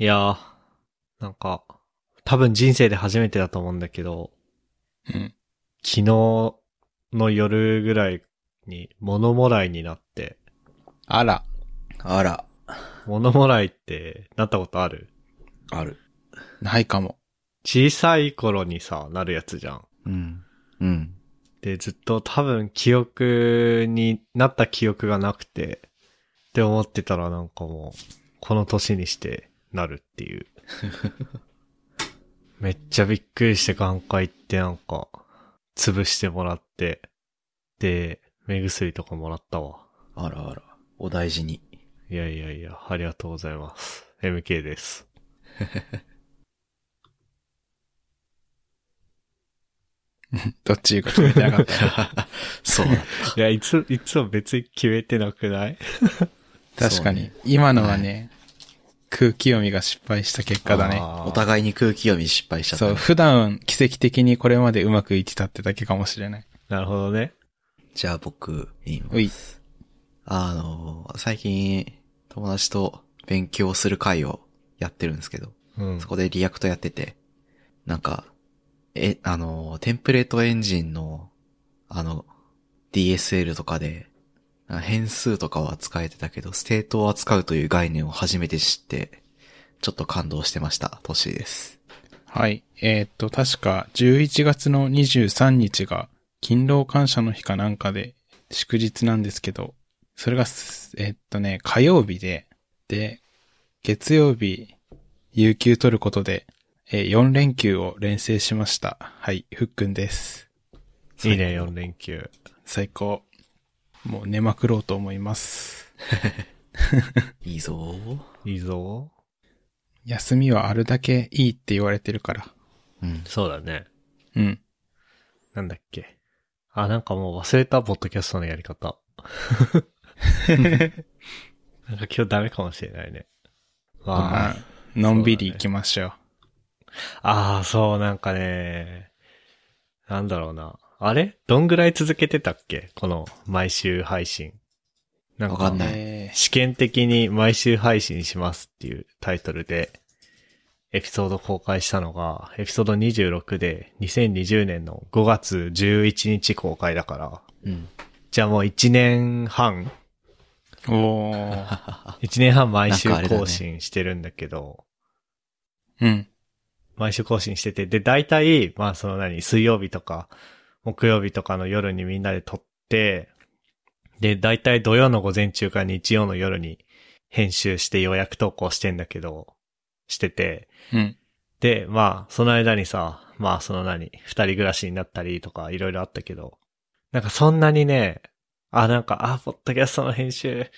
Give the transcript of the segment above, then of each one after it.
いやー、なんか、多分人生で初めてだと思うんだけど、うん。昨日の夜ぐらいに物もらいになって、あら。あら、物もらいってなったことある？ある。ないかも。小さい頃にさ、なるやつじゃん。うん。うん。で、ずっと多分記憶になった記憶がなくて、って思ってたらなんかもう、この年にしてなるっていう。めっちゃびっくりして眼科行ってなんか、潰してもらって、で、目薬とかもらったわ。あらあら。お大事に。いやいやいや、ありがとうございます。MK です。どっち言うか決めてなかった。そうだ。いや、いつ、いつも別に決めてなくない？確かに。今のはね、空気読みが失敗した結果だね。お互いに空気読み失敗しちゃったそう、ね。普段奇跡的にこれまでうまくいってたってだけかもしれない。なるほどね。じゃあ僕、言います。あの、最近、友達と勉強する会をやってるんですけど、うんそ。こで React やってて、なんか、え、あの、テンプレートエンジンの、あの、DSL とかで、変数とかは使えてたけど、 state を扱うという概念を初めて知って、ちょっと感動してました。トッシーです。はい。えーっと、確か11月の23日が勤労感謝の日かなんかで祝日なんですけど、それがす、えーっとね、火曜日で、で、月曜日、有給取ることで、えー4連休を連成しました。はい、ふっくんです。いいね、4連休。最高。もう寝まくろうと思います。いいぞーいいぞ。休みはあるだけいいって言われてるから。うん。そうだね。うん。なんだっけ。あ、なんかもう忘れた、ポッドキャストのやり方。なんか今日ダメかもしれないね。まあ、まあ、のんびり行きましょう。ああ、そう、なんかね、なんだろうな。あれ？どんぐらい続けてたっけ？この毎週配信。なんかわかんないえ試験的に毎週配信しますっていうタイトルで、エピソード公開したのが、エピソード26で、2020年の5月11日公開だから、うん。じゃあもう1年半ー、おー。?1 年半毎週更新してるんだけど、うん。毎週更新してて、で、大体、まあその何、水曜日とか、木曜日とかの夜にみんなで撮って、で、大体土曜の午前中から日曜の夜に編集して予約投稿してんだけど、してて、うん。で、まあ、その間にさ、まあその何、二人暮らしになったりとかいろいろあったけど、なんかそんなにね、あ、なんか、あ、ポッドキャストの編集、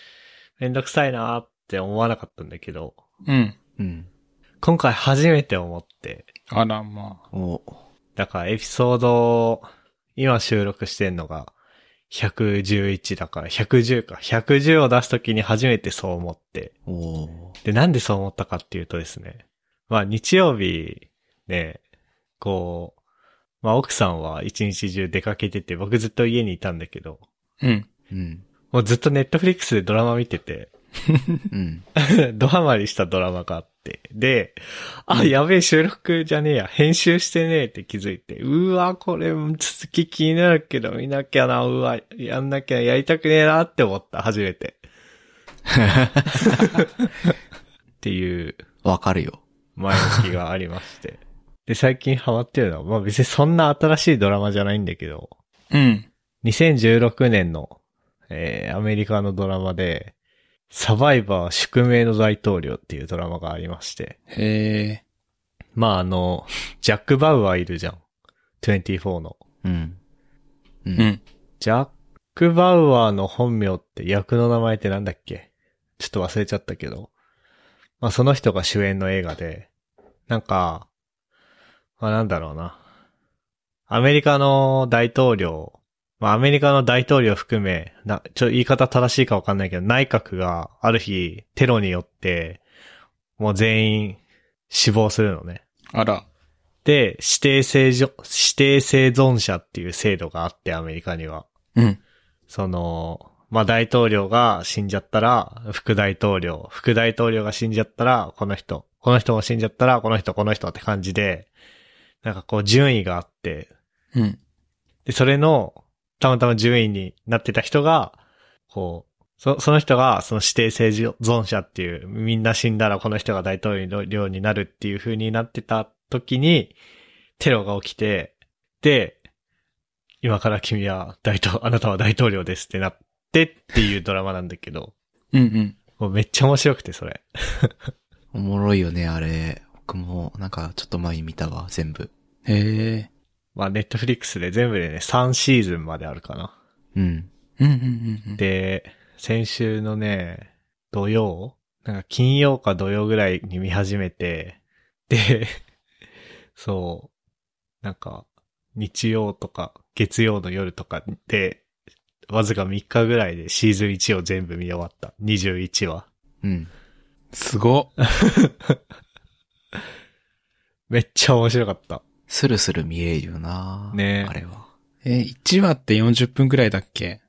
めんどくさいなって思わなかったんだけど、うん。うん。今回初めて思って、あら、まあ。おだからエピソード、今収録してんのが111だから110か。110を出すときに初めてそう思って。で、なんでそう思ったかっていうとですね。まあ日曜日ね、こう、まあ奥さんは一日中出かけてて僕ずっと家にいたんだけど、うん。うん。もうずっとネットフリックスでドラマ見てて、うん。ドハマりしたドラマがあって。で、あ、やべえ、収録じゃねえや。編集してねえって気づいて。うわ、これ続き気になるけど見なきゃな。うわ、やんなきゃやりたくねえなって思った、初めて。っていうわかるよ。前置きがありまして。で、最近ハマってるのは、まあ別にそんな新しいドラマじゃないんだけど、うん。2016年の、えー、アメリカのドラマで、サバイバー宿命の大統領っていうドラマがありまして。へえ。まああの、ジャック・バウアーいるじゃん。24の。うん。う。うんん。ジャック・バウアーの本名って役の名前ってなんだっけ？ちょっと忘れちゃったけど。まあその人が主演の映画で、なんか、まあなんだろうな。アメリカの大統領、まあアメリカの大統領含め、な、ちょ、言い方正しいかわかんないけど、内閣がある日、テロによって、もう全員死亡するのね。あら。で、指定生存、指定生存者っていう制度があって、アメリカには。うん。その、まあ、大統領が死んじゃったら、副大統領、副大統領が死んじゃったら、この人この人も死んじゃったら、この人、この人って感じで、なんかこう順位があって、うん。で、それの、たまたま順位になってた人が、こう、そその人が、その指定生存者っていう、みんな死んだらこの人が大統領になるっていう風になってた時に、テロが起きて、で、今から君は大統、あなたは大統領ですってなってっていうドラマなんだけど、うんうん。もうめっちゃ面白くて、それ。おもろいよね、あれ。僕も、なんか、ちょっと前に見たわ、全部。へえ。まあ、ネットフリックスで全部でね、3シーズンまであるかな。うん。うんうんうんうん。で、先週のね、土曜なんか金曜か土曜ぐらいに見始めて、で、そう、なんか、日曜とか月曜の夜とかで、わずか3日ぐらいでシーズン1を全部見終わった。21話。うん。すごっ。めっちゃ面白かった。スルスル見えるよなねあれは。え、1話って40分くらいだっけ？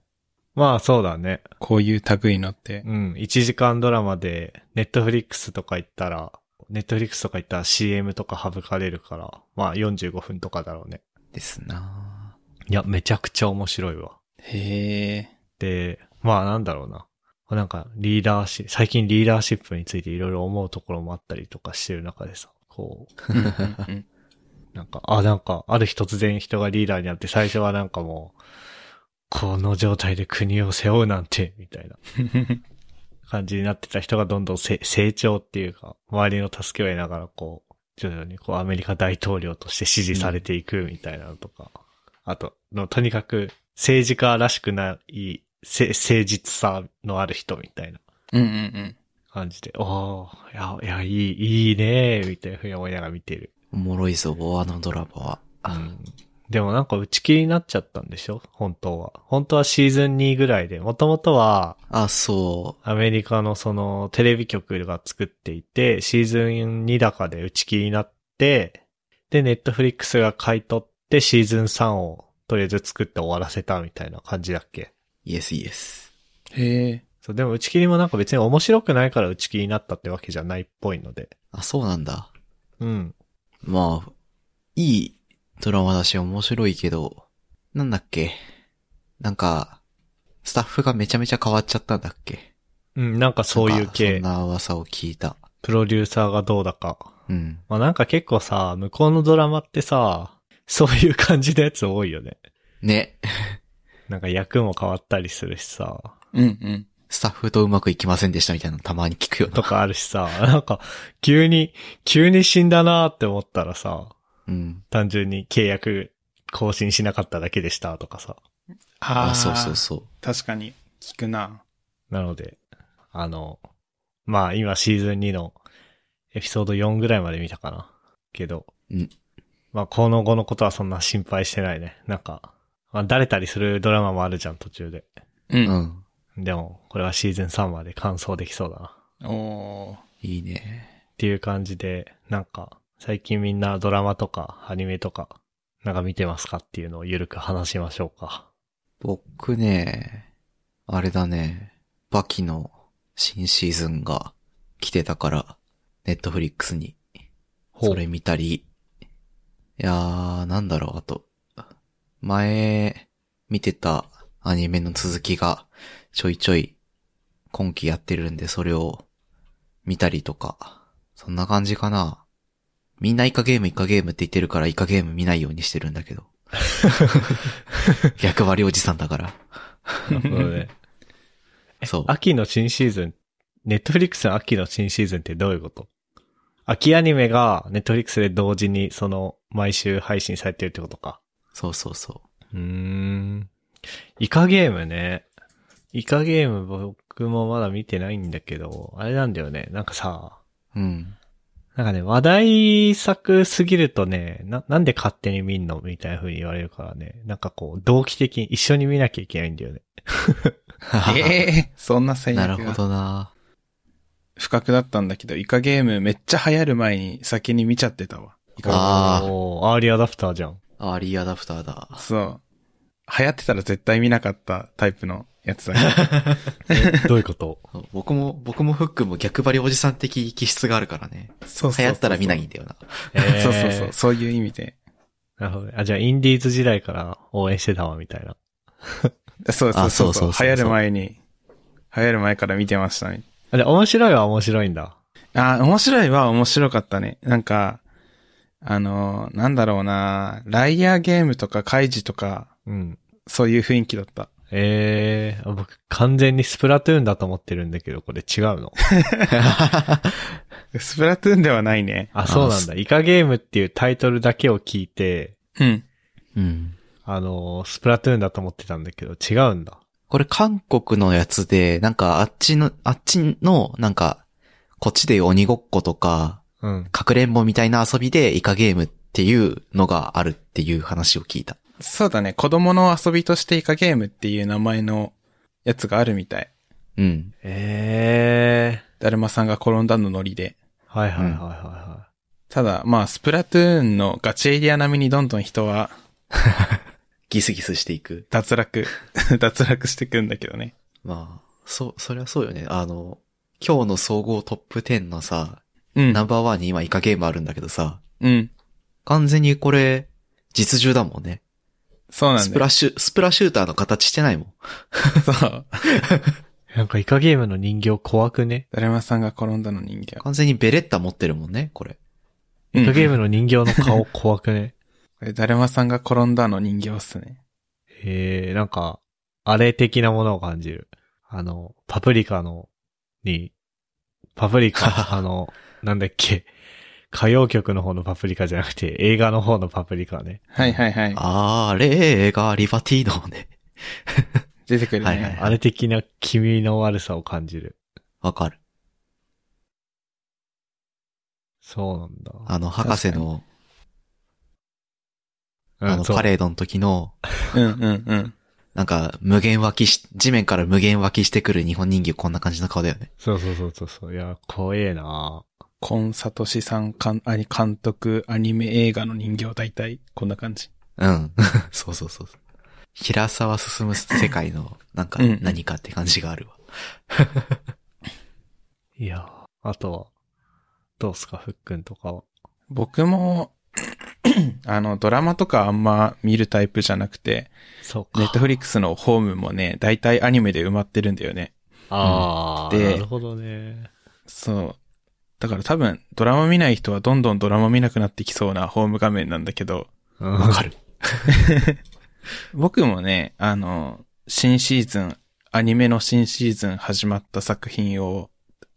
まあそうだね。こういう類のって。うん。1時間ドラマで、ネットフリックスとか行ったら、ネットフリックスとか行ったら CM とか省かれるから、まあ45分とかだろうね。ですないや、めちゃくちゃ面白いわ。へえ。で、まあなんだろうな。なんかリーダーシップ、最近リーダーシップについていろいろ思うところもあったりとかしてる中でさ、こう、なんか、あ、なんか、ある日突然人がリーダーになって最初はなんかもう、この状態で国を背負うなんて、みたいな感じになってた人がどんどんせ成長っていうか、周りの助けを得ながらこう、徐々にこうアメリカ大統領として支持されていくみたいなのとか、あと、のとにかく政治家らしくない、せ誠実さのある人みたいなうんうんうん。感じで、おー、いや、いや、いい、いいねみたいなふうに思いながら見てる。おもろいぞ、あのドラマは。うん。でもなんか打ち切りになっちゃったんでしょ？本当は。本当はシーズン2ぐらいで、もともとはあ、そアメリカのそのテレビ局が作っていて、シーズン2高で打ち切りになって、で、ネットフリックスが買い取ってシーズン3をとりあえず作って終わらせたみたいな感じだっけ？う。イエスイエス。へえ。そう、でも打ち切りもなんか別に面白くないから打ち切りになったってわけじゃないっぽいので。あ、そうなんだ。うん。まあ、いいドラマだし面白いけど、なんだっけ？なんか、スタッフがめちゃめちゃ変わっちゃったんだっけ？うん、なんかそういう系そん、な噂を聞いた。プロデューサーがどうだか。うん。まあなんか結構さ、向こうのドラマってさ、そういう感じのやつ多いよね。ね。なんか役も変わったりするしさ、うんうん。スタッフとうまくいきませんでしたみたいなのたまに聞くよな。とかあるしさ、なんか急に、急に死んだなーって思ったらさ、うん。単純に契約更新しなかっただけでしたとかさ。ああ、そうそうそう。確かに、聞くな。なので、あの、まあ今シーズン2のエピソード4ぐらいまで見たかな。けど、うん。まあこの後のことはそんな心配してないね。なんか、まあ、だれたりするドラマもあるじゃん、途中で。う。うんん。でも、これはシーズン3まで完走できそうだな。おー。いいね。っていう感じで、なんか、最近みんなドラマとかアニメとか、なんか見てますかっていうのをゆるく話しましょうか。僕ね、あれだね、バキの新シーズンが来てたから、ネットフリックスに、それ見たり、いやー、なんだろう、あと、前、見てたアニメの続きが、ちょいちょい、今期やってるんで、それを、見たりとか、そんな感じかな。みんなイカゲームイカゲームって言ってるからイカゲーム見ないようにしてるんだけど。役割おじさんだから。なるほどね。そう。秋の新シーズン、ネットフリックスの秋の新シーズンってどういうこと？秋アニメがネットフリックスで同時にその毎週配信されてるってことか。そうそうそうーん。イカゲームね。イカゲーム僕もまだ見てないんだけど、あれなんだよね。なんかさ、う。うん。なんかね、話題作すぎるとね、な、なんで勝手に見んの？みたいな風に言われるからね。なんかこう、同期的に一緒に見なきゃいけないんだよね。ええそんな制なるほどな。不覚だったんだけど、イカゲームめっちゃ流行る前に先に見ちゃってたわ。イカあーおーアーリーアダプターじゃん。アーリーアダプターだ。そう。流行ってたら絶対見なかったタイプのやつだけど ういうこと？僕も、僕もフックも逆張りおじさん的気質があるからね。ど。そうそうそう流行ったら見ないんだよな。そうそうそう。そういう意味で。なるほどね。あ、じゃあ、インディーズ時代から応援してたわ、みたいな。そうそうそうあそうそうそうそう流行る前に、流行る前から見てましたね。あ、で、面白いは面白いんだ。あ、面白いは面白かったね。なんか、あの、なんだろうな、ライアーゲームとかカイジとか、うん。そういう雰囲気だった。ええー、あ僕、完全にスプラトゥーンだと思ってるんだけど、これ違うの？スプラトゥーンではないね。あ、そうなんだ。イカゲームっていうタイトルだけを聞いて、うん。うん。あのー、スプラトゥーンだと思ってたんだけど、違うんだ。これ韓国のやつで、なんかあっちの、あっちの、なんか、こっちで鬼ごっことか、うん。かくれんぼみたいな遊びでイカゲームっていうのがあるっていう話を聞いた。そうだね。子供の遊びとしてイカゲームっていう名前のやつがあるみたい。うん。ええだるまさんが転んだのノリで。ー。はいはいはいはいはただ、まあ、スプラトゥーンのガチエリア並みにどんどん人は ギスギスしていく。脱落、脱落してくんだけどね。まあ、そう、そりゃそうよね。あの、今日の総合トップ10のさ、うん。ナンバーワンに今イカゲームあるんだけどさ、うん。完全にこれ、実銃だもんね。そうなんだよスプラ。シュ、スプラシューターの形してないもん。そう。い。なんかイカゲームの人形怖くね？だるまさんが転んだの人形。完全にベレッタ持ってるもんね、これ。イカゲーム。ムの人形の顔怖くね？これだるまさんが転んだの人形っすね。ええー、なんか、あれ的なものを感じる。あの、パプリカの、に、パプリカ、あの、なんだっけ、歌謡曲の方のパプリカじゃなくて、映画の方のパプリカね。はいはいはい。あれがリバティーノね。出てくるね。はいはいあれ的な気味の悪さを感じる。わかる。そうなんだ。あの、博士の、うんあの、パレードの時の、うんうんうん。なんか、無限湧きし、地面から無限湧きしてくる日本人形こんな感じの顔だよね。そうそうそうそうそう。いや、怖えなコンサトシさんかん、あに監督、アニメ映画の人形大体、こんな感じ。うん。そうそうそう。平沢進む世界の、なんかうん、何かって感じがあるわ。いや、あとは、どうすか、ふっくんとかは？僕も、あの、ドラマとかあんま見るタイプじゃなくて、そうか。ネットフリックスのホームもね、大体アニメで埋まってるんだよね。ああ、でなるほどね。そう。だから多分、ドラマ見ない人はどんどんドラマ見なくなってきそうなホーム画面なんだけど、わわかる。僕もね、あの、新シーズン、アニメの新シーズン始まった作品を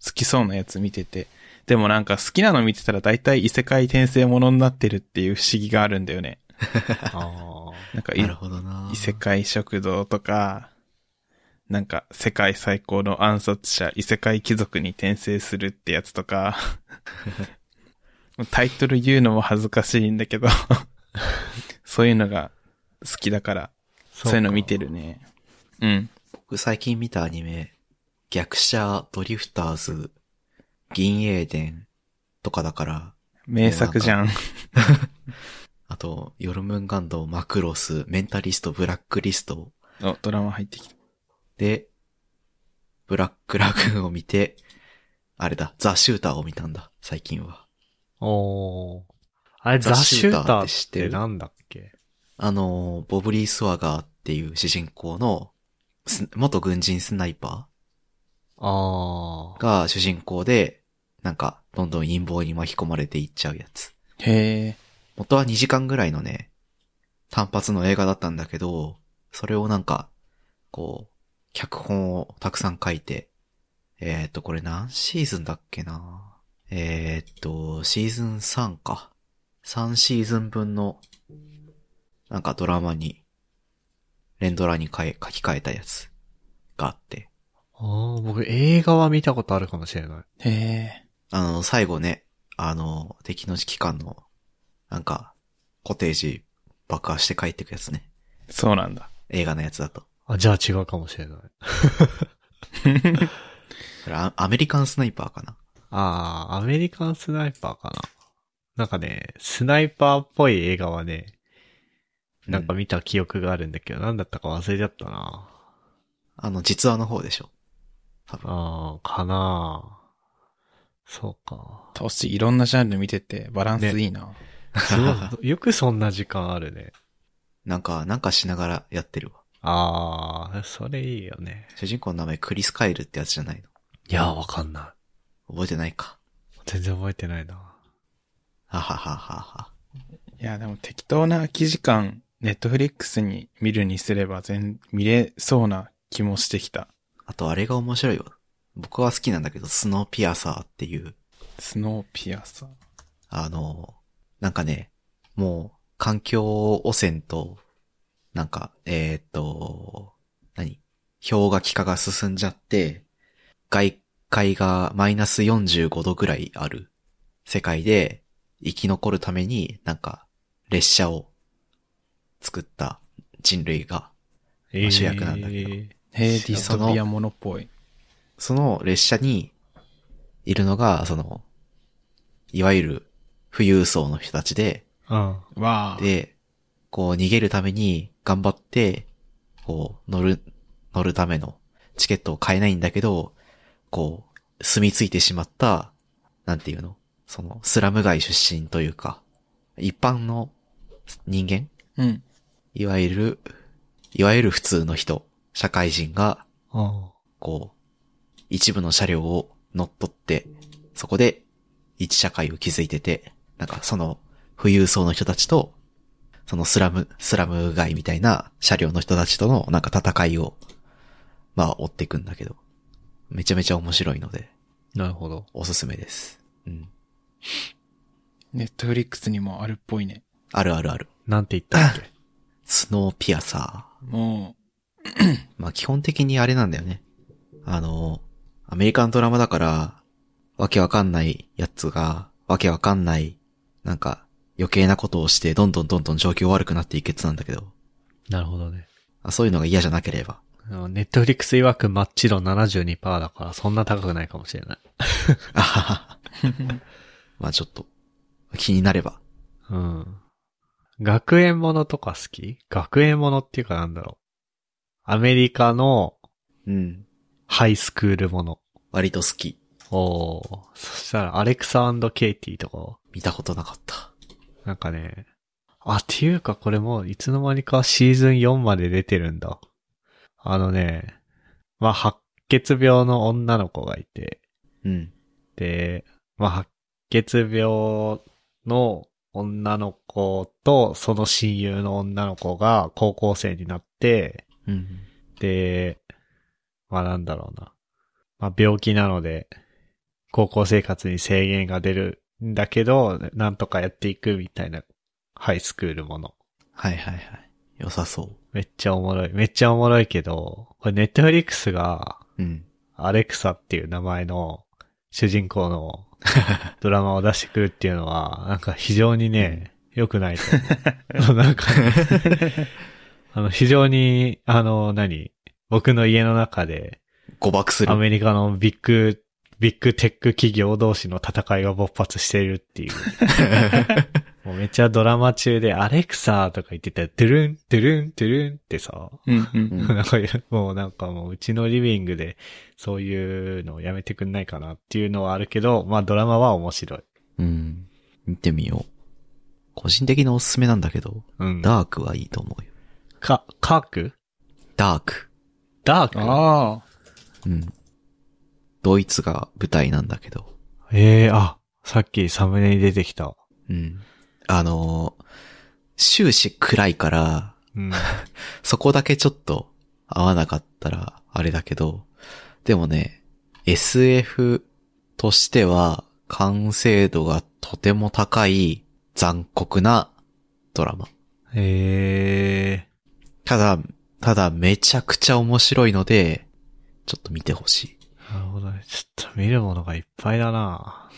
好きそうなやつ見てて、でもなんか好きなの見てたら大体異世界転生ものになってるっていう不思議があるんだよね。あなんかいなるほどな異世界食堂とか、なんか世界最高の暗殺者、異世界貴族に転生するってやつとか、タイトル言うのも恥ずかしいんだけど、そういうのが好きだから、そそういうの見てるね。うん。僕最近見たアニメ、逆者、ドリフターズ、銀英伝とかだから、名作じゃん。あと、ヨルムンガンド、マクロス、メンタリスト、ブラックリストお、ドラマ入ってきた。で、ブラックラグーンを見て、あれだ、ザ・シューターを見たんだ、最近は。おーあれ、ザザ・シューターっって知ってなんだっけ？あの、ボブリー・スワガーっていう主人公の、ス元軍人スナイパあーが主人公で、なんか、どんどん陰謀に巻き込まれていっちゃうやつ。へえ。元は2時間ぐらいのね、単発の映画だったんだけど、それをなんか、こう、脚本をたくさん書いて、えーっと、これ何シーズンだっけな？えーっと、シーズン3か。3シーズン分の、なんかドラマに、連ドラに変え、書き換えたやつがあって、あ。ああ、僕映画は見たことあるかもしれない。へえ。あの、最後ね、あの、敵の指揮官の、なんか、コテージ爆破して帰ってくやつね。そうなんだ。映画のやつだと。あ、じゃあ違うかもしれない。アアメリカンスナイパーかな？ああ、アメリカンスナイパーかな。なんかね、スナイパーっぽい映画はね、なんか見た記憶があるんだけど、なんだったか忘れちゃったな。あの、実話の方でしょ？多分。ああ、かなそうか。トシいろんなジャンル見てて、バランスいいな。すごい。よくそんな時間あるね。なんか、なんかしながらやってるわ。ああ、それいいよね。主人公の名前クリス・カイルってやつじゃないの？いや、わかんな覚えてないか。い。全然覚えてないな。ははははは。いや、でも適当な空き時間、ネットフリックスに見るにすれば全、見れそうな気もしてきた。あと、あれが面白いよ。僕は好きなんだけど、スノーピアサーっていう、スノーピアサー。あの、なんかね、もう、環境汚染と、なんか、えーっと、何？氷河期化が進んじゃって、外界がマイナス45度ぐらいある世界で生き残るために、なんか、列車を作った人類が、え主役なんだけどへえ、ディストピアものっぽい。その列車にいるのが、その、いわゆる富裕層の人たちで、うん。わあ。で、こう逃げるために頑張って、こう乗る、乗るためのチケットを買えないんだけど、こう、住み着いてしまった、なんていうの？その、スラム街出身というか、一般の人間？うん。いわゆる、いわゆる普通の人、社会人が、うん。こう、一部の車両を乗っ取って、そこで一社会を築いてて、なんかその富裕層の人たちと、そのスラム、スラム街みたいな車両の人たちとのなんか戦いを、まあ追っていくんだけど、めちゃめちゃ面白いので、なるほど。おすすめです。うん。ネットフリックスにもあるっぽいね。あるあるある。なんて言ったっけ？スノーピアサもー。まあ基本的にあれなんだよね。あの、アメリカンドラマだから、わけわかんないやつが、わけわかんない、なんか、余計なことをして、どんどんどんどん状況悪くなっていくやつなんだけど、なるほどね。あそういうのが嫌じゃなければ。ネットフリックス曰くマッチ度72%だからそんな高くないかもしれない。あははまあちょっと、気になれば。うん。学園ものとか好き？学園ものっていうかなんだろう。アメリカのうん。ハイスクールもの。割と好き。おー。そしたらアレクサケイティとか、見たことなかった。なんかね、あ、っていうかこれもういつの間にかシーズン4まで出てるんだ。あのね、まあ、白血病の女の子がいて、うん。で、まあ、白血病の女の子とその親友の女の子が高校生になって、うん。で、まあなんだろうな。まあ病気なので、高校生活に制限が出るんだけど、なんとかやっていくみたいなハイスクールもの。はいはいはい。良さそめっちゃおもろい。めっちゃおもろいけど、これネットフリックスがう。うん。アレクサっていう名前の主人公の ドラマを出してくるっていうのは、なんか非常にね、良くないと。なんかね、あの、非常に、あの、何？僕の家の中で、誤爆するア。メリカのビッグ、ビッグテック企業同士の戦いが勃発しているっていう。もうめっちゃドラマ中で、アレクサとか言ってたら、ドゥルン、ドゥルン、ドゥルンってさ、う、うん、う。うんんなんか、もうなんかもううちのリビングでそういうのをやめてくんないかなっていうのはあるけど、まあドラマは面白い。うん。見てみよう。個人的なおすすめなんだけど、うん。ダークはいいと思うよ。か、カーク？ダーク。ダーク？ああ。うん。ドイツが舞台なんだけど。ええあ、さっきサムネに出てきた。うん。あのー終始暗いから、うん。そこだけちょっと合わなかったらあれだけど、でもね、SF としては完成度がとても高い残酷なドラマ。ええただ、ただめちゃくちゃ面白いので、ちょっと見てほしい。ほどね。ちょっと見るものがいっぱいだな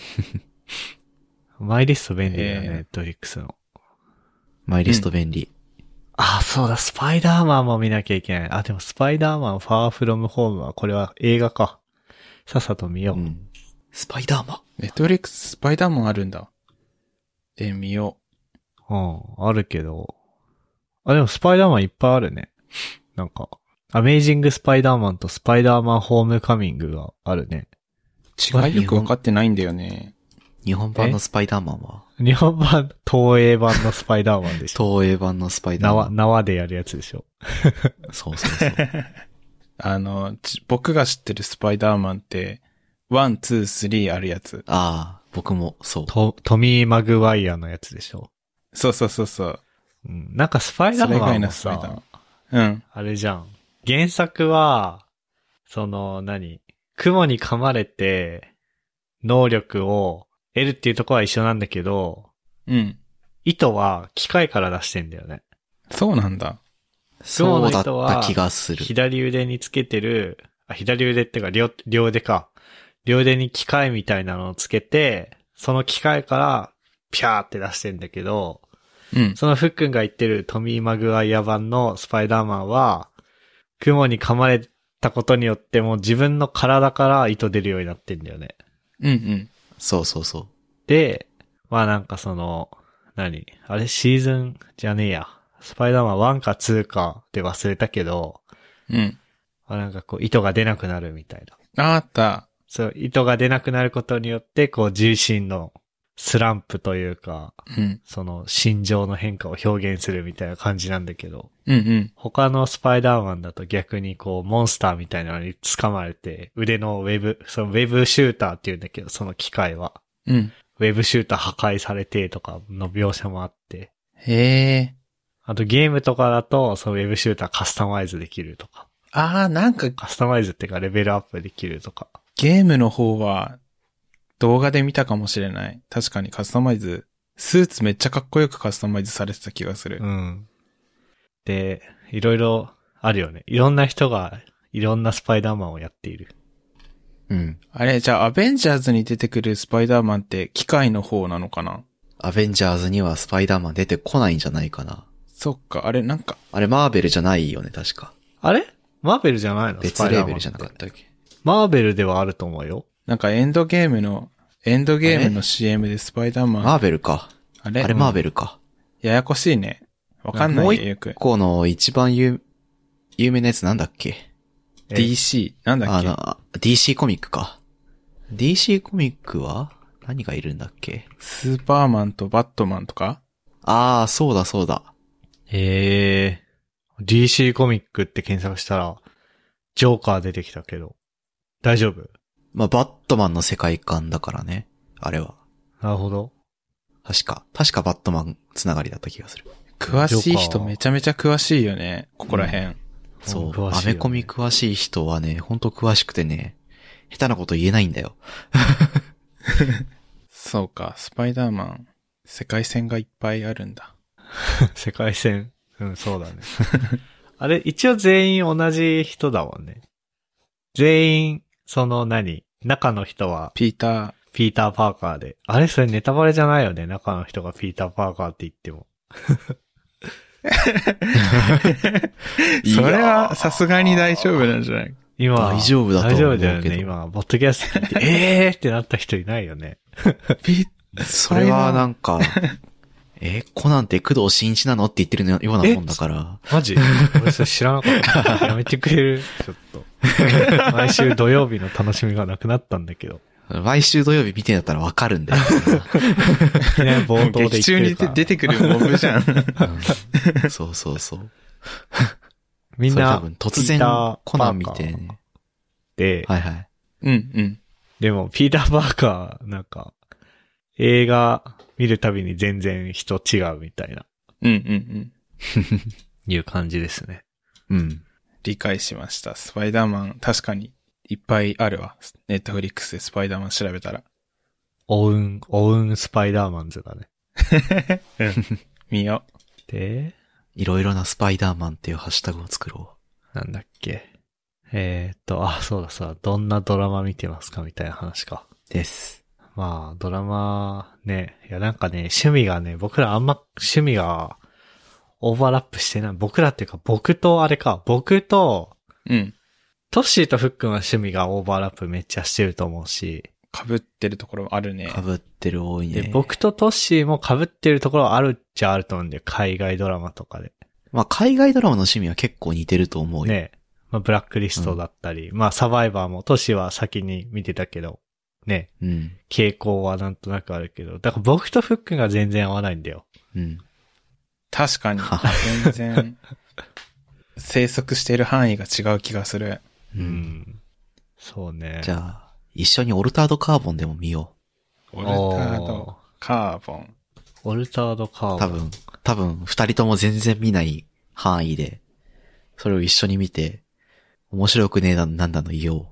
マイリスト便利だよね、えーネットフリックスの。マイリスト便利。あ、そうだ、スパイダーマンも見なきゃいけない。あ、でもスパイダーマンファーフロムホームは、これは映画か。さっさと見よう。うん。スパイダーマン？ネットフリックススパイダーマンあるんだ。で、見ようん、あるけど。あ、でもスパイダーマンいっぱいあるね。なんか、アメイジングスパイダーマンとスパイダーマンホームカミングがあるね。違いよくわかってないんだよね。日本版のスパイダーマンは、日本版、東映版のスパイダーマンでしょ。東映版のスパイダーマ縄、ン。縄でやるやつでしょ。そうそうそう。あの、ち僕が知ってるスパイダーマンって、 one、two、three あるやつ。ああ、僕もそう。ト、トミー・マグワイアのやつでしょ。そうそうそうそう。うん。なんかスパイダーマンもさン、うん。あれじゃん。原作は、その、何？雲に噛まれて、能力を得るっていうところは一緒なんだけど、うん。糸は機械から出してんだよね。そうなんだ。そうだった気がする。左腕につけてる、あ、左腕ってか両、両腕か。両腕に機械みたいなのをつけて、その機械から、ピャーって出してんだけど、うん。そのフックンが言ってるトミー・マグワイア版のスパイダーマンは、雲に噛まれたことによってもう自分の体から糸出るようになってんだよね。うんうん。そうそうそう。で、まあなんかその、何？あれ？シーズンじゃねえや。スパイダーマン1か2かで忘れたけど、うん。まあなんかこう糸が出なくなるみたいな。ああった。そう、糸が出なくなることによって、こう自身のスランプというか、うん。その心情の変化を表現するみたいな感じなんだけど、うんうん。他のスパイダーマンだと逆にこうモンスターみたいなのに掴まれて、腕のウェブ、そのウェブシューターって言うんだけど、その機械は。うん。ウェブシューター破壊されてとかの描写もあって。へえ。あとゲームとかだと、そのウェブシューターカスタマイズできるとか。ああ、なんかカスタマイズっていうかレベルアップできるとか。ゲームの方は動画で見たかもしれない。確かにカスタマイズ、スーツめっちゃかっこよくカスタマイズされてた気がする。うん。で、いろいろあるよね。いろんな人がいろんなスパイダーマンをやっている。うん。あれ、じゃあアベンジャーズに出てくるスパイダーマンって機械の方なのかな？アベンジャーズにはスパイダーマン出てこないんじゃないかな。そっか、あれなんか、あれマーベルじゃないよね、確か。あれ？マーベルじゃないの？別レーベルじゃなかったっけ？マーベルではあると思うよ。なんかエンドゲームの、エンドゲームの CM でスパイダーマン、マーベルか。あれ？あれマーベルか。ややこしいね。わかんなもういよ、よく。この一番有、有名なやつなんだっけ？え？DC、なんだっけ？あの、あ DC コミックか。DC コミックは何がいるんだっけ？スーパーマンとバットマンとか？ああ、そうだそうだ。えー、DC コミックって検索したら、ジョーカー出てきたけど、大丈夫？まあ、バットマンの世界観だからね。あれは。なるほど。確か、確かバットマンつながりだった気がする。詳しい人めちゃめちゃ詳しいよね。ここら辺。そう。詳しいよねアメコミ詳しい人はね、ほんと詳しくてね、下手なこと言えないんだよ。そうか、スパイダーマン、世界線がいっぱいあるんだ。世界線。うん、そうだね。あれ、一応全員同じ人だもんね。全員、その何？中の人はピーター、ピーター・パーカーで。あれそれネタバレじゃないよね。中の人がピーター・パーカーって言っても。それはさすがに大丈夫なんじゃない？今、大丈夫だと思う大丈夫だよね。今、ボットキャスト聞いて、えーってなった人いないよね。ピそれはなんか、え、コナンって工藤新一なのって言ってるようなもんだから。マジ？俺それ知らなかった。やめてくれる？ちょっと。毎週土曜日の楽しみがなくなったんだけど。毎週土曜日見てんだったらわかるんだよ。いきなり冒頭で言って劇中にるから。出てくるモブじゃん。うんそうそうそう。みんな突然コナン見てね。で、はいはい。うんうん。でも、ピーター・パーカー、なんか、映画見るたびに全然人違うみたいな、うんうんうん。いう感じですね。うん。理解しました。スパイダーマン、確かにいっぱいあるわ。ネットフリックスでスパイダーマン調べたら。オウン、オウン・スパイダーマンズだね。見よで、いろいろなスパイダーマンっていうハッシュタグを作ろなんだっけ。えーっと、あ、そうださ、どんなドラマ見てますかみたいな話か。う。です。まあ、ドラマ、ね、いやなんかね、趣味がね、僕らあんま趣味がオーバーラップしてない。僕らっていうか、僕とあれか、僕と、う。うん。トッシーとフックンは趣味がオーバーラップめっちゃしてると思うし、被ってるところあるね。被ってる多いで、ね。僕とトッシーも被ってるところあるっちゃあると思うんだよ。海外ドラマとかで。まあ、海外ドラマの趣味は結構似てると思うよ。ね。まあ、ブラックリストだったり、まあ、サバイバーも、都市は先に見てたけど、ね、うん。傾向はなんとなくあるけど、だから僕とフックが全然合わないんだよ。うん。確かに、全然、生息している範囲が違う気がする。う。うんん。そうね。じゃあ、一緒にオルタードカーボンでも見よオルタード、おカーボン。オルタードカーボう。ン。多分、多分、二人とも全然見ない範囲で、それを一緒に見て、面白くねえな、なんだの言お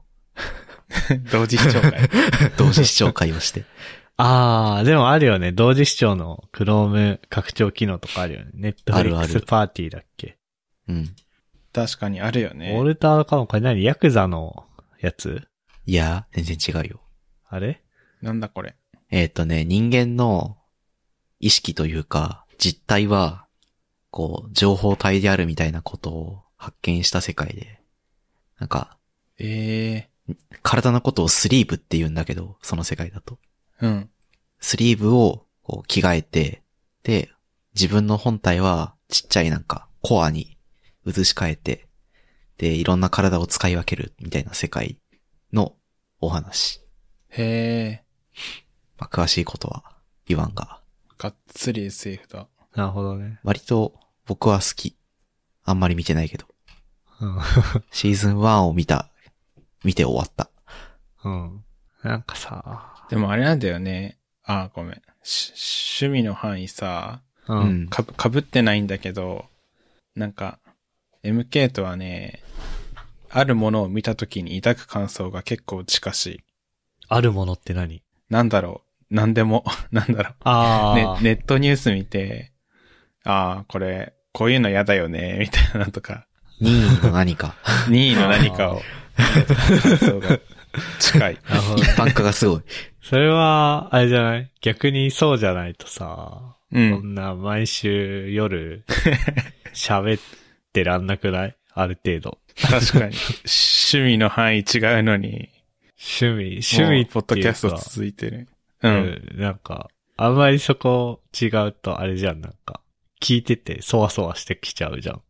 同時視聴会。う。同時視聴会をして。あー、でもあるよね。同時視聴の Chrome 拡張機能とかあるよね。ネットフリックスあるあるパーティーだっけ？うん。確かにあるよねオ。ルタードカーボン、これ何？ヤクザのやつ？いや、全然違うよ。あれ？なんだこれ？えっ、とね、人間の意識というか、実体は、こう、情報体であるみたいなことを発見した世界で、なんか、え体のことをスリーブって言うんだけど、その世界だと。えうん。スリーブをこう着替えて、で、自分の本体はちっちゃいなんかコアに移し替えて、で、いろんな体を使い分けるみたいな世界のお話。へえ、まあ、詳しいことは言わんが、がっつり SF だ。なるほどね。割と僕は好き。あんまり見てないけど。うん。シーズン1を見た、見て終わった。うん。なんかさ、でもあれなんだよね。あ、ごめん。し趣味の範囲さ、う。うんん。かぶ、かぶってないんだけど、なんか、MK とはね、あるものを見たときに抱く感想が結構近しい。あるものって何？なんだろう。なんでも、なんだろう。あねあ、、ネットニュース見て、ああ、これ、こういうの嫌だよね、みたいなのとか、任意の何か。任意の何かを、感想が近い。一。般化がすごい。それは、あれじゃない？逆にそうじゃないとさ、うこん。んな毎週夜、喋ってらんなくない？ある程度。確かに。趣味の範囲違うのに、趣味、趣味ポッドキャスト続いてる。う。うんん。なんか、あんまりそこ違うとあれじゃん、なんか。聞いてて、そわそわしてきちゃうじゃん。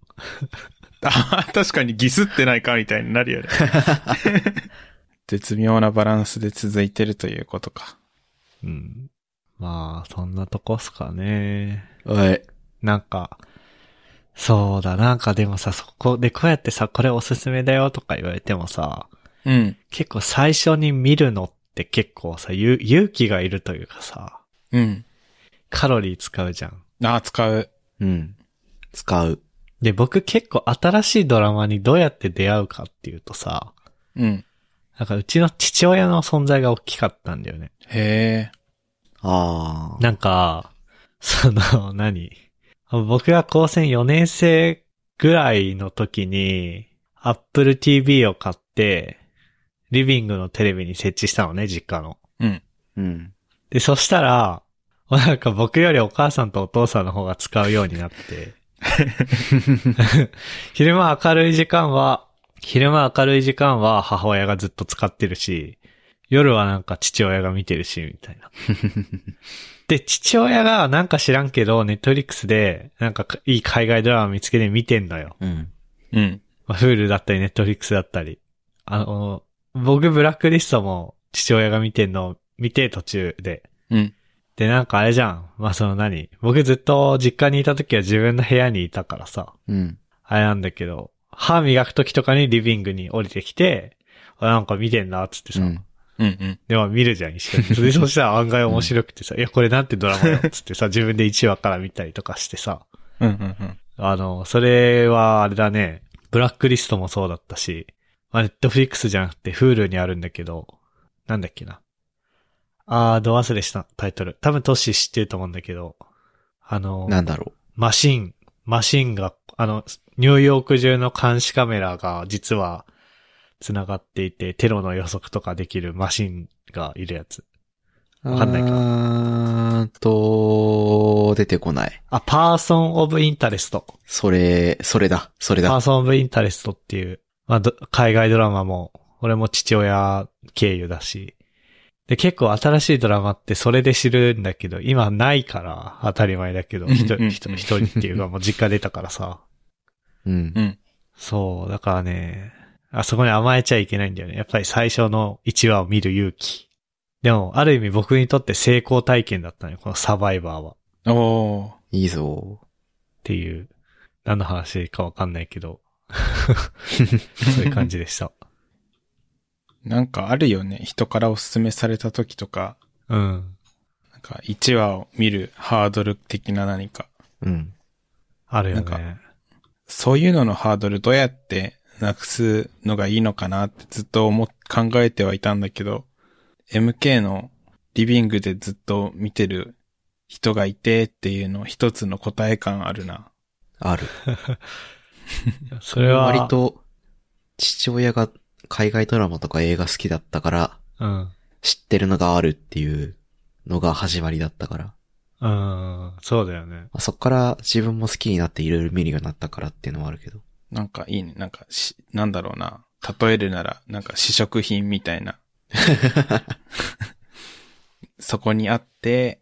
あ確かにギスってないかみたいになるよね。絶妙なバランスで続いてるということか。うん。まあ、そんなとこっすかね。はい。なんか、そうだ、なんかでもさ、そこでこうやってさ、これおすすめだよとか言われてもさ、うん。結構最初に見るのって結構さ、ゆ勇気がいるというかさ、うん。カロリー使うじゃん。ああ、使う。うん。使う。で、僕結構新しいドラマにどうやって出会うかっていうとさ、うん。なんかうちの父親の存在が大きかったんだよね。へえ。ああ。なんか、その、何？僕が高専4年生ぐらいの時に、Apple TV を買って、リビングのテレビに設置したのね、実家の。うん。うん。で、そしたら、なんか僕よりお母さんとお父さんの方が使うようになって、昼間明るい時間は、昼間明るい時間は母親がずっと使ってるし、夜はなんか父親が見てるし、みたいな。で、父親がなんか知らんけど、ネットフリックスで、なんかいい海外ドラマ見つけて見てんのよ。うん。うん。まあ、フールだったり、ネットフリックスだったり。あの、僕ブラックリストも父親が見てんのを見て途中で。うん。で、なんかあれじゃん。まあ、その何？僕ずっと実家にいた時は自分の部屋にいたからさ。うん。あれなんだけど、歯磨く時とかにリビングに降りてきて、あなんか見てんな、つってさ。うん。うん。うん。でも見るじゃん、一緒に。で、そしたら案外面白くてさ、いや、これなんてドラマよ、つってさ、自分で1話から見たりとかしてさ。うん。うん。うん。あの、それはあれだね、ブラックリストもそうだったし、まあ、 Netflix じゃなくて、 Hulu にあるんだけど、なんだっけな。あー、ど忘れした、タイトル。多分トッシー知ってると思うんだけど、あの、なんだろマシン、マシンが、あの、ニューヨーク中の監視カメラが実は繋がっていて、テロの予測とかできるマシンがいるやつ。う。わかんないか？あーと、出てこない。あ、 Person of Interest。それ、それだ。それだ。 Per son of Interest っていう、まあ、ど海外ドラマも、俺も父親経由だし。で、結構新しいドラマってそれで知るんだけど、今ないから当たり前だけど、一人、一人一人っていうか もう実家出たからさ。うんう。ん。そう、だからね、あそこに甘えちゃいけないんだよね。やっぱり最初の1話を見る勇気。でも、ある意味僕にとって成功体験だったね、このサバイバーは。っおー。いいぞ。ていう、何の話かわかんないけど、そういう感じでした。なんかあるよね。人からおすすめされた時とか、うん。なんか1話を見るハードル的な何か。うん。あるよなんね。そういうののハードルどうやってなくすのがいいのかなってずっと思っ、考えてはいたんだけど、MK のリビングでずっと見てる人がいてっていうの一つの答え感あるな。ある。それは、割と、父親が海外ドラマとか映画好きだったから、うん。知ってるのがあるっていうのが始まりだったから。うん、そうだよね。まあ、そっから自分も好きになっていろいろ見るようになったからっていうのはあるけど。なんかいいね。なんかし、なんだろうな。例えるなら、なんか試食品みたいな。そこにあって、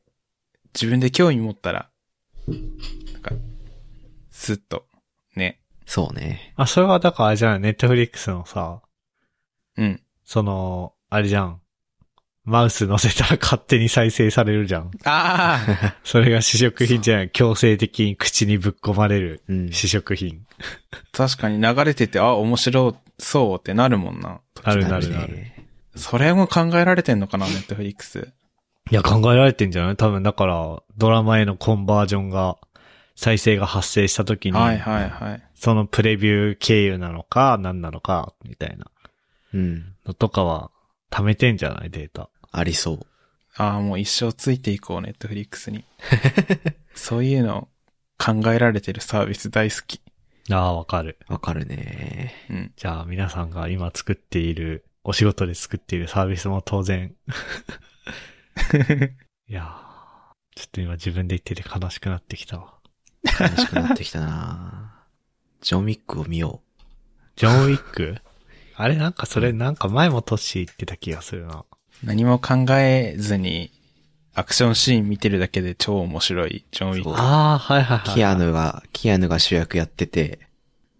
自分で興味持ったら、なんか、スッと、ね。そうね。あ、それはだからあれじゃない、ネットフリックスのさ、うん。その、あれじゃん。マウス乗せたら勝手に再生されるじゃん。ああ それが試食品じゃない。強制的に口にぶっ込まれるうん。試食品。確かに流れてて、あ、面白そうってなるもんな。あるなるなる。ね。それも考えられてんのかな、ネットフリックス。いや、考えられてんじゃない？多分だから、ドラマへのコンバージョンが、再生が発生した時に、はいはいはい。そのプレビュー経由なのか、何なのか、みたいなうん。のとかは、貯めてんじゃない？データ。ありそう。ああ、もう一生ついていこう、ネットフリックスに。そういうの考えられてるサービス大好き。ああ、わかる。わかるね。うん。じゃあ、皆さんが今作っている、お仕事で作っているサービスも当然。いやーちょっと今自分で言ってて悲しくなってきたわ。楽しくなってきたなジョン・ウィックを見よジョン・ウィック？あれなんかそれなんか前もトッシー言ってた気がするな。何も考えずに、アクションシーン見てるだけで超面白い、ジョン・ウィック。ああ、はいはいはい。キア。ヌが、キアヌが主役やってて、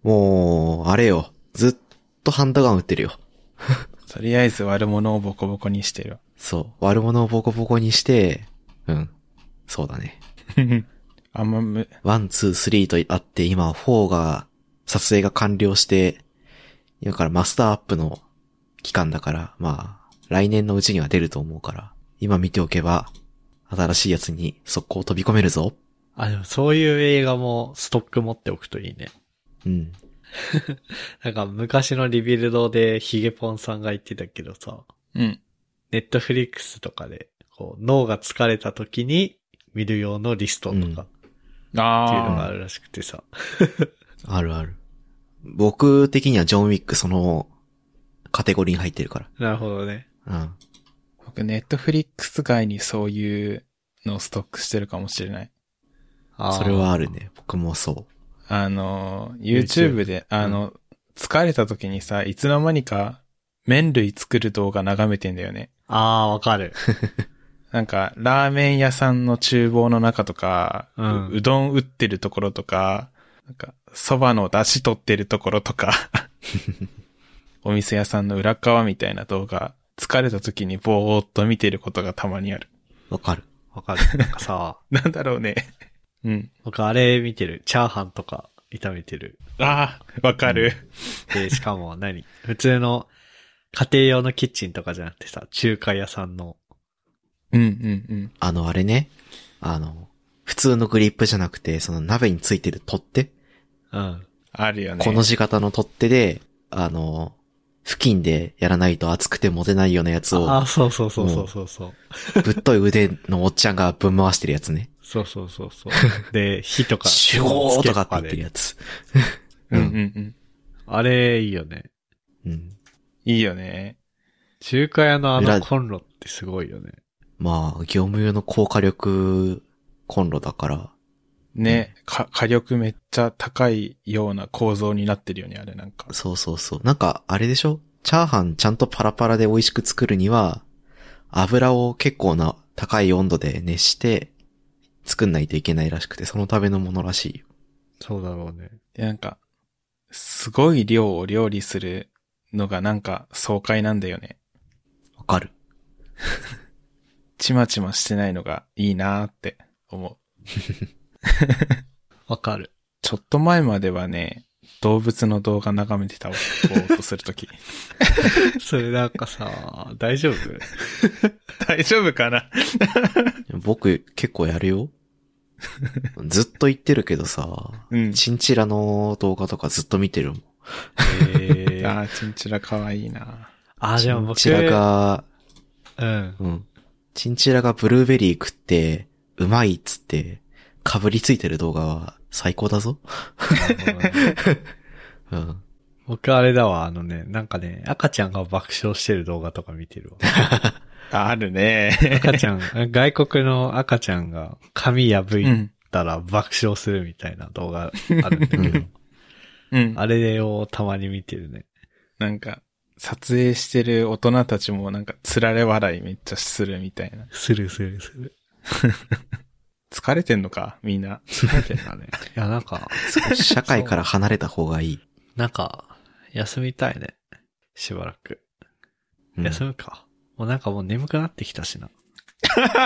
もう、あれよ。ずっとハンドガン撃ってるよ。とりあえず悪者をボコボコにしてる。そう。悪者をボコボコにして、うん。そうだね。あんまむ、 one、two、three とあって、今、フォーが、撮影が完了して、今からマスターアップの期間だから、まあ、来年のうちには出ると思うから、今見ておけば、新しいやつに速攻飛び込めるぞ。あ、でもそういう映画もストック持っておくといいね。うん。なんか昔の Rebuild でヒゲポンさんが言ってたけどさ、うん。 Netflix とかで、こう、脳が疲れた時に見る用のリストとか、っていうのがああるらしくてさ。あるある。僕的にはジョン・ウィックその、カテゴリーに入ってるかなるほどね。ら。うん。あ。僕、ネットフリックス外にそういうのをストックしてるかもしれない。あーそれはある。ね。僕もそあの、YouTube で、あの、疲れた時にさ、いつの間にか麺類作る動画眺めてんだよね。ああ、わかる。なんか、ラーメン屋さんの厨房の中とか、うんううどん打ってるところとか、なんか、蕎麦の出汁取ってるところとか、お店屋さんの裏側みたいな動画、疲れた時にぼーっと見てることがたまにある。う。わかる。わかる。なんかさ、なんだろうね。うん。僕あれ見てる。チャーハンとか炒めてる。ああ、わかる。で、しかも何？普通の家庭用のキッチンとかじゃなくてさ、中華屋さんの。うんうんうん。あの、あれね。あの、普通のグリップじゃなくて、その鍋についてる取っ手、うん。あるよね。この字型の取っ手で、あの、付近でやらないと熱くて持てないようなやつを、あ、そうそうそうそうそうそう。ぶっとい腕のおっちゃんがぶん回してるやつね。そうそうそうそう。で、火とか。シュゴーとかって言ってるでやつ。うんうんうん。あれ、いいよね。うん。いいよね。中華屋のあ裏のコンロってすごいよね。まあ、業務用の高火力コンロだから、ね、か、火力めっちゃ高いような構造になってるよね、あれなんか。そうそうそう。なんか、あれでしょ？チャーハンちゃんとパラパラで美味しく作るには、油を結構な高い温度で熱して、作んないといけないらしくて、そのためのものらしいよ。そうだろうね。で、なんか、すごい量を料理するのがなんか爽快なんだよね。わかる。ちまちましてないのがいいなーって思う。わかる。ちょっと前まではね、動物の動画眺めてたわ。ぼーっとするとき。それなんかさ、大丈夫？大丈夫かな？僕結構やるよ。ずっと言ってるけどさ、うん。チンチラの動画とかずっと見てるもん。えー、あー、チンチラかわいいな。あ、でも僕、チンチラが、うん。うん。チンチラがブルーベリー食って、うまいっつって、かぶりついてる動画は最高だぞ。僕あれだわ、あのね、なんかね、赤ちゃんが爆笑してる動画とか見てるわ。あ あるね。赤ちゃん、外国の赤ちゃんが髪破いうん。たら爆笑するみたいな動画あるんだけど、うんうん。あれをたまに見てるね。なんか、撮影してる大人たちもなんか、つられ笑いめっちゃするみたいな。するするする。疲れてんのかみんな。疲れてんだね。いや、なんか、少し社会から離れた方がいい。なんか、休みたいね。しばらく。うん休むか。もうなんかもう眠くなってきたしな。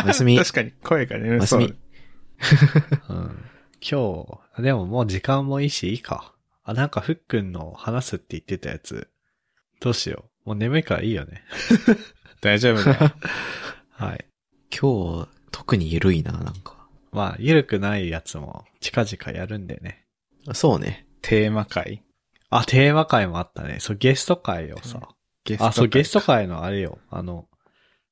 おやすみ。確かに、声が眠そうおやす。うん。今日、でももう時間もいいし、いいか。あ、なんかふっくんの話すって言ってたやつ、どうしよう。もう眠いからいいよね。大丈夫だよ。はい。今日、特に緩いな、なんか。まあ、ゆるくないやつも近々やるんでね。そうね。テーマ会。あ、テーマ会もあったね。そう、ゲスト会をさ。ゲスト会あ、そう、ゲスト会のあれよ。あの、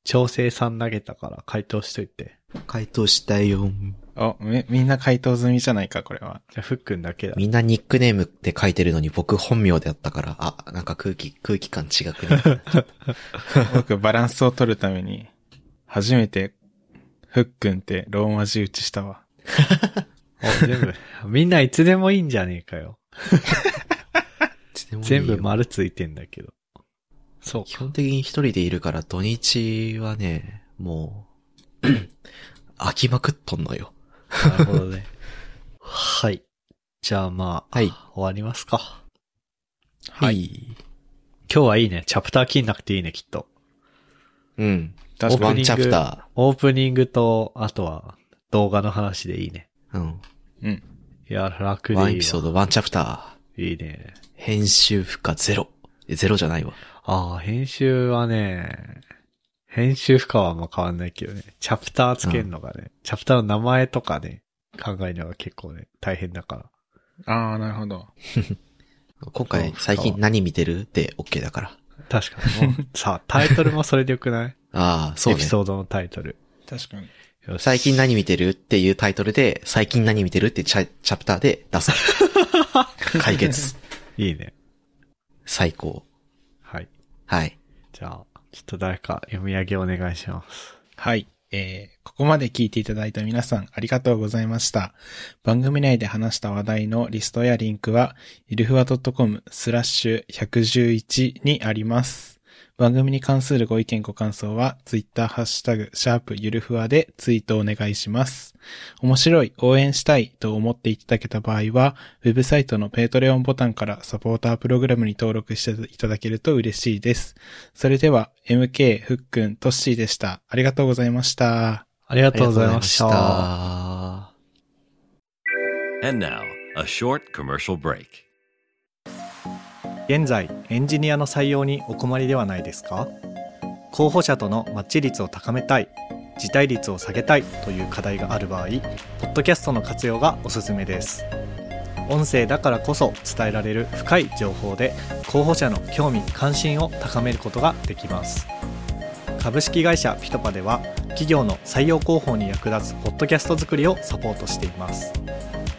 調整さん投げたから回答しといて。回答したいよ。お、み、みんな回答済みじゃないか、これは。じゃあ、ふっくんだけだ。みんなニックネームって書いてるのに僕本名でやったから、あ、なんか空気、空気感違くね。僕、バランスを取るために、初めて、ふっくんってローマ字打ちしたわ。お全部。みんないつでもいいんじゃねえかよ。全部ま、丸ついてんだけど。そう基本的に一人でいるから土日はね、もう、飽きまくっとんのよ。なるほどね。はい。じゃあまあ、はい終わりますか。はい。今日はいいね。チャプター切んなくていいね、きっと。うん。確かに。ワンチャプタオープニングと、あとは動画の話でいいね。ー。うん。うん。いや、楽でいいわ。ワンエピソード、ワンチャプタいいね。ー。編集負荷ゼロ。えゼロじゃないわ。ああ、編集はね、編集負荷はあんま変わんないけどね。チャプターつけるのがね、チャプターの名前とかね、考えるのが結構ね、大変だから。ああ、なるほど。今回最近何見てる？って OK だから。確かに。もうさあ、タイトルもそれでよくない？ああ、そうねエピ。ソードのタイトル。確かに。最近何見てるっていうタイトルで、最近何見てるってチャチャプターで出す。解決。いいね。最高。はい。はい。じゃあ、ちょっと誰か読み上げお願いします。はい。えー、ここまで聞いていただいた皆さんありがとうございました。番組内で話した話題のリストやリンクは、ゆるふわ .com スラッシュ111にあります。番組に関するご意見ご感想は、ツイッターハッシュタグ、シャープゆるふわでツイートお願いします。面白い、応援したいと思っていただけた場合は、ウェブサイトの Patreon ボタンからサポータープログラムに登録していただけると嬉しいです。それでは、MK、ふっくん、トッシーでした。ありがとうございました。ありがありがとうございまし。た。And now, a short commercial break. 現在エンジニアの採用にお困りではないですか？候補者とのマッチ率を高めたい辞退率を下げたいという課題がある場合ポッドキャストの活用がおすすめです。音声だからこそ伝えられる深い情報で候補者の興味関心を高めることができます。株式会社ピトパでは企業の採用広報に役立つポッドキャスト作りをサポートしています。